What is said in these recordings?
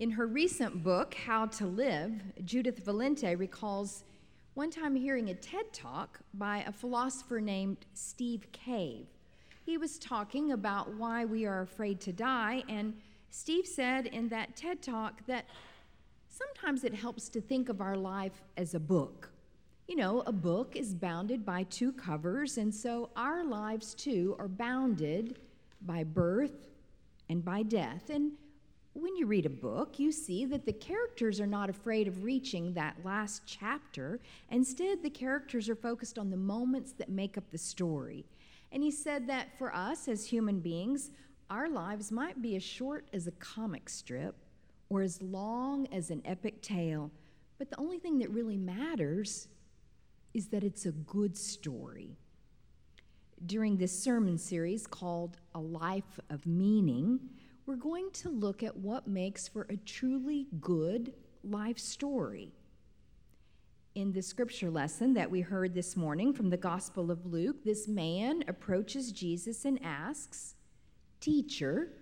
In her recent book, How to Live, Judith Valente recalls one time hearing a TED talk by a philosopher named Steve Cave. He was talking about why we are afraid to die, and Steve said in that TED talk that sometimes it helps to think of our life as a book. You know, a book is bounded by two covers, and so our lives too are bounded by birth and by death. And when you read a book, you see that the characters are not afraid of reaching that last chapter. Instead, the characters are focused on the moments that make up the story. And he said that for us as human beings, our lives might be as short as a comic strip or as long as an epic tale, but the only thing that really matters is that it's a good story. During this sermon series called A Life of Meaning, we're going to look at what makes for a truly good life story. In the scripture lesson that we heard this morning from the Gospel of Luke, this man approaches Jesus and asks, Teacher,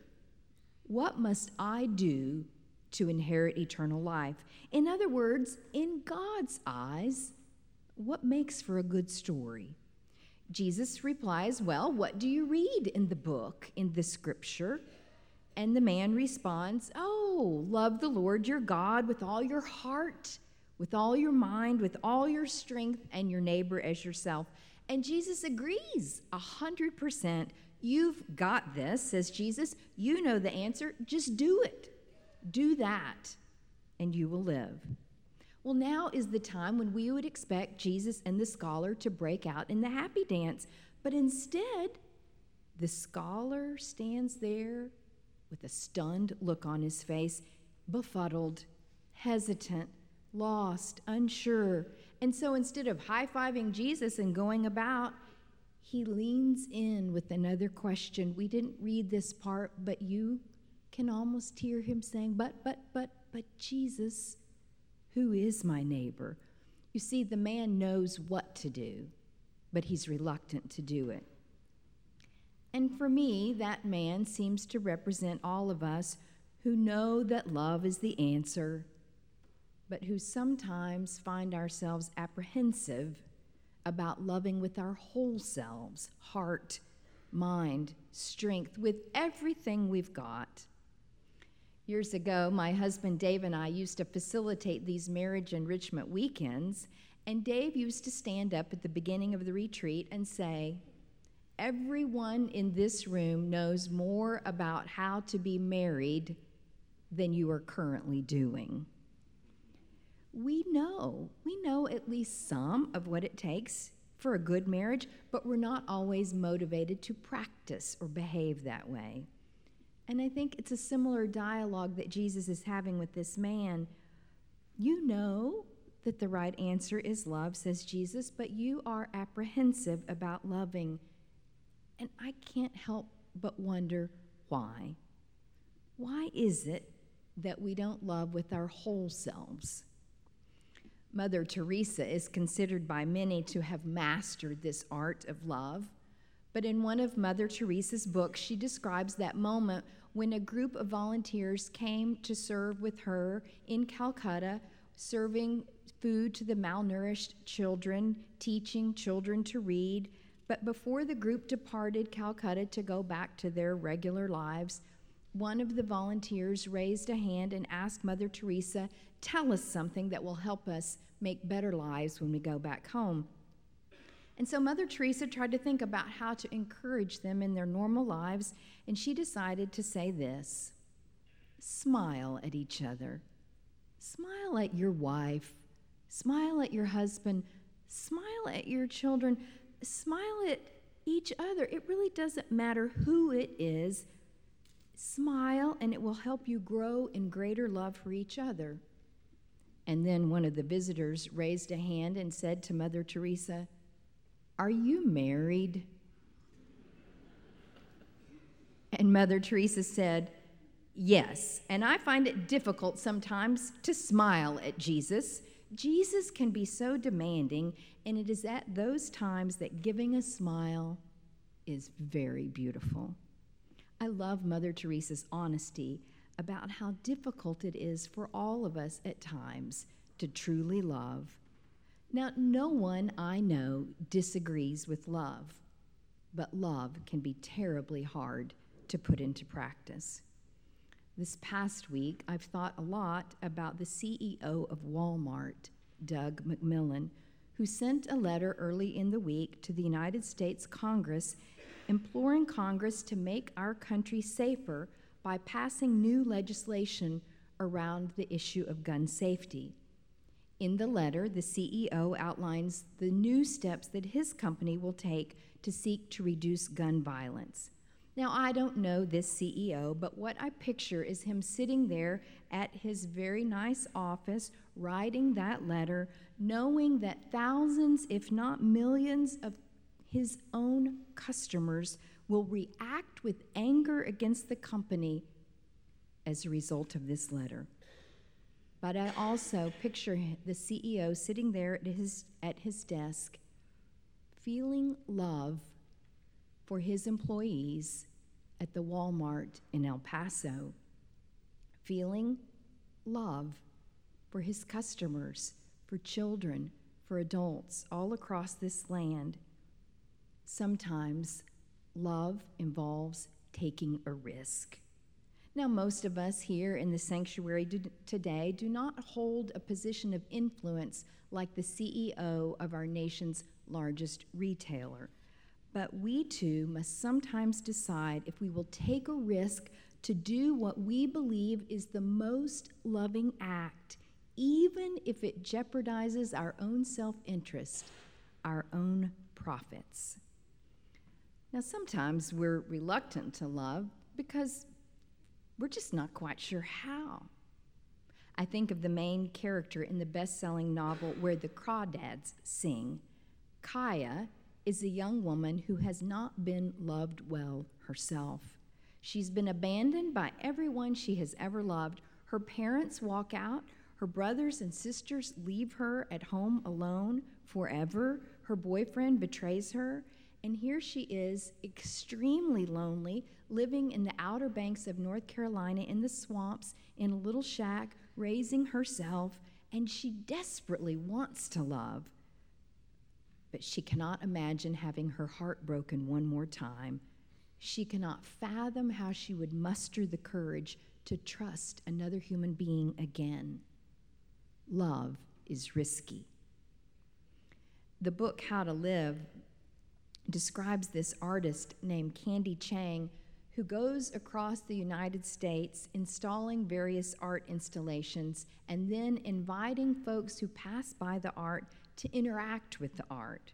what must I do to inherit eternal life? In other words, in God's eyes, what makes for a good story? Jesus replies, Well, what do you read in the book, in the scripture? And the man responds, Oh, love the Lord your God with all your heart, with all your mind, with all your strength, and your neighbor as yourself. And Jesus agrees a 100%. You've got this, says Jesus. You know the answer. Just do it. Do that, and you will live. Well, now is the time when we would expect Jesus and the scholar to break out in the happy dance. But instead, the scholar stands there with a stunned look on his face, befuddled, hesitant, lost, unsure. And so instead of high fiving Jesus and going about, he leans in with another question. We didn't read this part, but you can almost hear him saying, But, but, but, but, Jesus, who is my neighbor? You see, the man knows what to do, but he's reluctant to do it. And for me, that man seems to represent all of us who know that love is the answer, but who sometimes find ourselves apprehensive about loving with our whole selves heart, mind, strength, with everything we've got. Years ago, my husband Dave and I used to facilitate these marriage enrichment weekends, and Dave used to stand up at the beginning of the retreat and say, Everyone in this room knows more about how to be married than you are currently doing. We know, we know at least some of what it takes for a good marriage, but we're not always motivated to practice or behave that way. And I think it's a similar dialogue that Jesus is having with this man. You know that the right answer is love, says Jesus, but you are apprehensive about loving and I can't help but wonder why. Why is it that we don't love with our whole selves? Mother Teresa is considered by many to have mastered this art of love. But in one of Mother Teresa's books, she describes that moment when a group of volunteers came to serve with her in Calcutta, serving food to the malnourished children, teaching children to read, but before the group departed Calcutta to go back to their regular lives, one of the volunteers raised a hand and asked Mother Teresa, Tell us something that will help us make better lives when we go back home. And so Mother Teresa tried to think about how to encourage them in their normal lives, and she decided to say this Smile at each other. Smile at your wife. Smile at your husband. Smile at your children smile at each other. It really doesn't matter who it is. Smile, and it will help you grow in greater love for each other. And then one of the visitors raised a hand and said to Mother Teresa, Are you married? And Mother Teresa said, Yes. And I find it difficult sometimes to smile at Jesus Jesus can be so demanding, and it is at those times that giving a smile is very beautiful. I love Mother Teresa's honesty about how difficult it is for all of us at times to truly love. Now, no one I know disagrees with love, but love can be terribly hard to put into practice. This past week, I've thought a lot about the CEO of Walmart, Doug McMillon, who sent a letter early in the week to the United States Congress imploring Congress to make our country safer by passing new legislation around the issue of gun safety. In the letter, the CEO outlines the new steps that his company will take to seek to reduce gun violence. Now, I don't know this CEO, but what I picture is him sitting there at his very nice office, writing that letter, knowing that thousands, if not millions, of his own customers will react with anger against the company as a result of this letter. But I also picture the CEO sitting there at his, at his desk, feeling love for his employees at the Walmart in El Paso, feeling love for his customers, for children, for adults all across this land. Sometimes love involves taking a risk. Now, most of us here in the sanctuary do, today do not hold a position of influence like the CEO of our nation's largest retailer. But we too must sometimes decide if we will take a risk to do what we believe is the most loving act, even if it jeopardizes our own self interest, our own profits. Now, sometimes we're reluctant to love because we're just not quite sure how. I think of the main character in the best selling novel Where the Crawdads Sing. Kya is a young woman who has not been loved well herself. She's been abandoned by everyone she has ever loved. Her parents walk out, her brothers and sisters leave her at home alone forever. Her boyfriend betrays her, and here she is, extremely lonely, living in the outer banks of North Carolina in the swamps in a little shack, raising herself, and she desperately wants to love. But she cannot imagine having her heart broken one more time. She cannot fathom how she would muster the courage to trust another human being again. Love is risky. The book How to Live describes this artist named Candy Chang who goes across the United States installing various art installations and then inviting folks who pass by the art to interact with the art.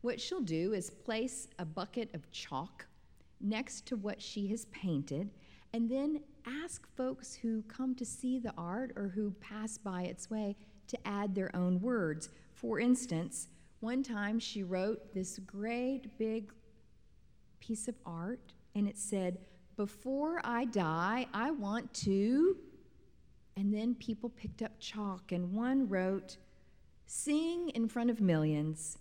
What she'll do is place a bucket of chalk next to what she has painted and then ask folks who come to see the art or who pass by its way to add their own words. For instance, one time she wrote this great big piece of art, and it said, Before I die, I want to. And then people picked up chalk, and one wrote, Sing in front of millions.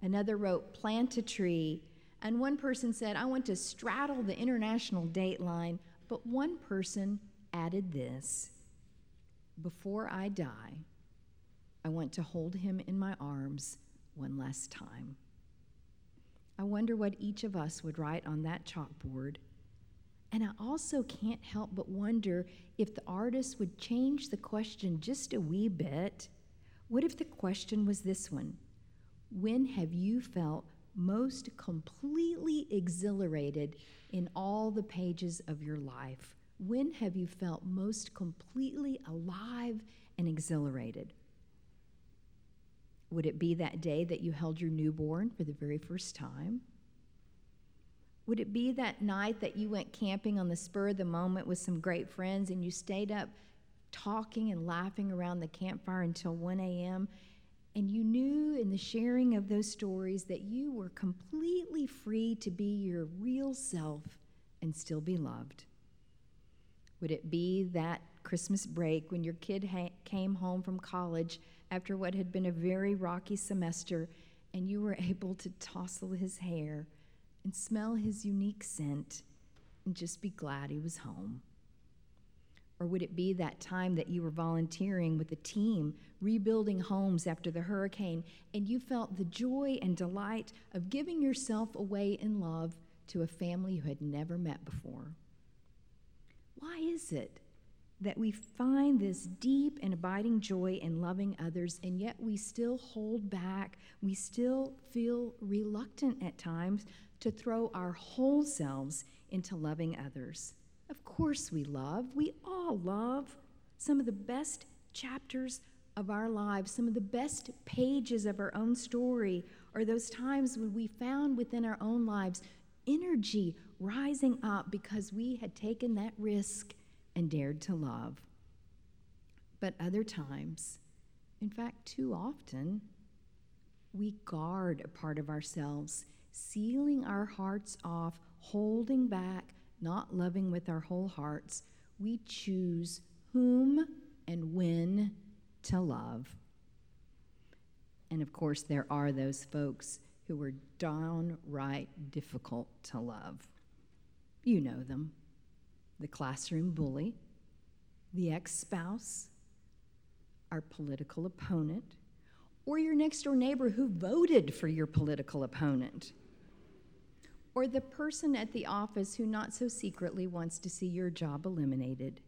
Another wrote, Plant a tree. And one person said, I want to straddle the international date line. But one person added this Before I die, I want to hold him in my arms one last time. I wonder what each of us would write on that chalkboard. And I also can't help but wonder if the artist would change the question just a wee bit. What if the question was this one? When have you felt most completely exhilarated in all the pages of your life? When have you felt most completely alive and exhilarated? Would it be that day that you held your newborn for the very first time? Would it be that night that you went camping on the spur of the moment with some great friends and you stayed up talking and laughing around the campfire until 1 a.m. and you knew in the sharing of those stories that you were completely free to be your real self and still be loved? Would it be that Christmas break when your kid ha- came home from college after what had been a very rocky semester, and you were able to tousle his hair and smell his unique scent and just be glad he was home? Or would it be that time that you were volunteering with a team rebuilding homes after the hurricane and you felt the joy and delight of giving yourself away in love to a family you had never met before? Why is it that we find this deep and abiding joy in loving others, and yet we still hold back? We still feel reluctant at times to throw our whole selves into loving others. Of course, we love. We all love. Some of the best chapters of our lives, some of the best pages of our own story are those times when we found within our own lives energy rising up because we had taken that risk and dared to love. But other times, in fact, too often, we guard a part of ourselves, sealing our hearts off, holding back, not loving with our whole hearts. We choose whom and when to love. And of course, there are those folks who are downright difficult to love. You know them the classroom bully, the ex spouse, our political opponent, or your next door neighbor who voted for your political opponent, or the person at the office who not so secretly wants to see your job eliminated.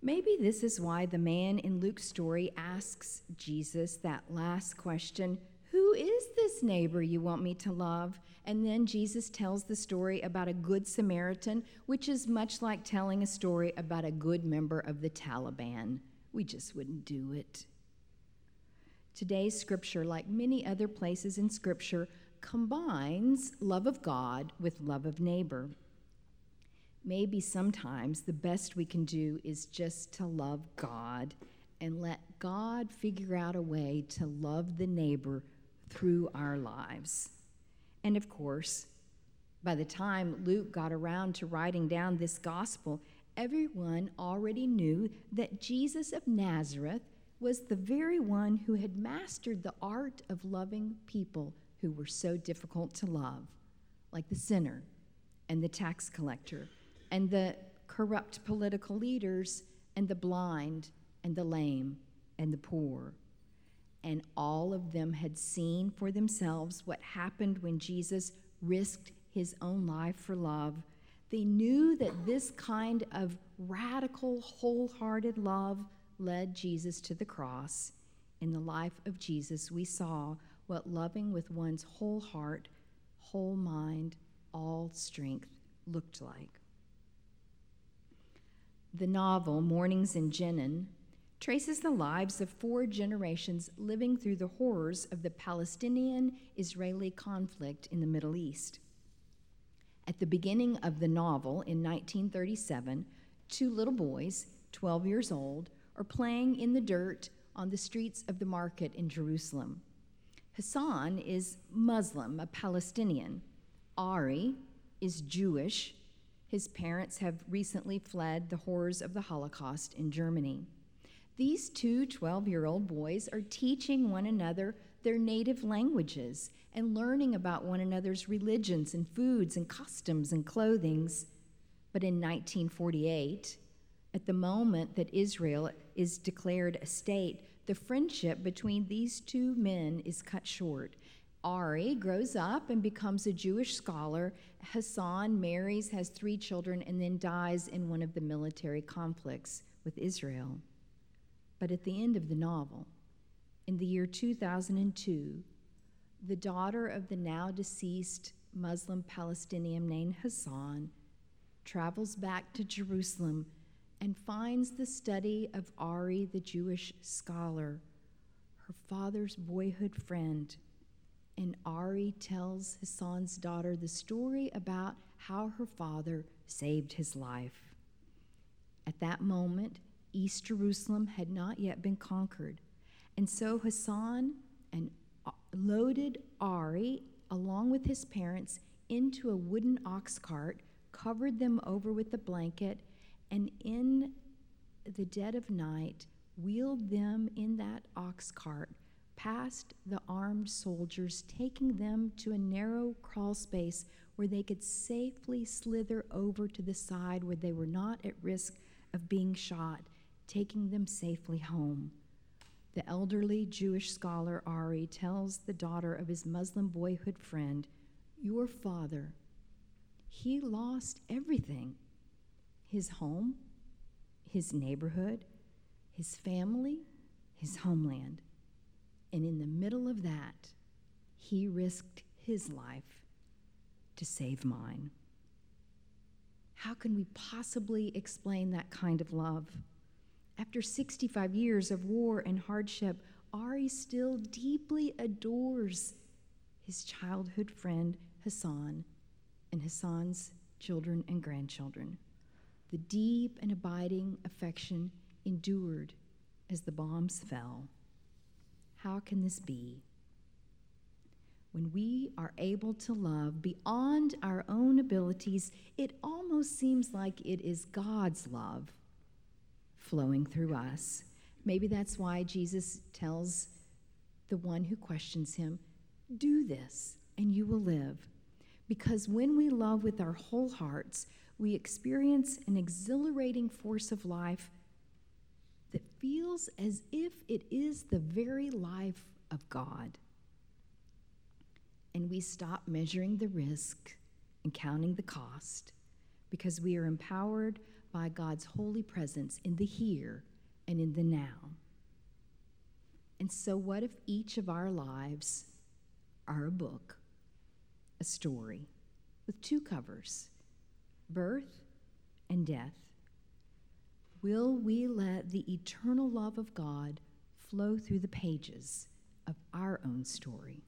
Maybe this is why the man in Luke's story asks Jesus that last question Who is this neighbor you want me to love? And then Jesus tells the story about a good Samaritan, which is much like telling a story about a good member of the Taliban. We just wouldn't do it. Today's scripture, like many other places in scripture, combines love of God with love of neighbor. Maybe sometimes the best we can do is just to love God and let God figure out a way to love the neighbor through our lives. And of course, by the time Luke got around to writing down this gospel, everyone already knew that Jesus of Nazareth was the very one who had mastered the art of loving people who were so difficult to love, like the sinner and the tax collector and the corrupt political leaders and the blind and the lame and the poor and all of them had seen for themselves what happened when Jesus risked his own life for love. They knew that this kind of radical, wholehearted love led Jesus to the cross. In the life of Jesus, we saw what loving with one's whole heart, whole mind, all strength looked like. The novel Mornings in Jenin traces the lives of four generations living through the horrors of the Palestinian Israeli conflict in the Middle East. At the beginning of the novel in 1937, two little boys, 12 years old, are playing in the dirt on the streets of the market in Jerusalem. Hassan is Muslim, a Palestinian. Ari is Jewish. His parents have recently fled the horrors of the Holocaust in Germany. These two 12 year old boys are teaching one another their native languages and learning about one another's religions and foods and customs and clothings. But in 1948, at the moment that Israel is declared a state, the friendship between these two men is cut short. Ari grows up and becomes a Jewish scholar. Hassan marries, has three children, and then dies in one of the military conflicts with Israel. But at the end of the novel, in the year 2002, the daughter of the now deceased Muslim Palestinian named Hassan travels back to Jerusalem and finds the study of Ari, the Jewish scholar, her father's boyhood friend. And Ari tells Hassan's daughter the story about how her father saved his life. At that moment, East Jerusalem had not yet been conquered. And so Hassan and uh, loaded Ari along with his parents into a wooden ox cart, covered them over with a blanket, and in the dead of night wheeled them in that ox cart past the armed soldiers, taking them to a narrow crawl space where they could safely slither over to the side where they were not at risk of being shot, taking them safely home. The elderly Jewish scholar Ari tells the daughter of his Muslim boyhood friend, Your father, he lost everything his home, his neighborhood, his family, his homeland. And in the middle of that, he risked his life to save mine. How can we possibly explain that kind of love? After 65 years of war and hardship, Ari still deeply adores his childhood friend Hassan and Hassan's children and grandchildren. The deep and abiding affection endured as the bombs fell. How can this be? When we are able to love beyond our own abilities, it almost seems like it is God's love flowing through us. Maybe that's why Jesus tells the one who questions him, Do this, and you will live. Because when we love with our whole hearts, we experience an exhilarating force of life that feels as if it is the very life of God and we stop measuring the risk and counting the cost because we are empowered by God's holy presence in the here and in the now. And so, what if each of our lives are a book, a story, with two covers birth and death? Will we let the eternal love of God flow through the pages of our own story?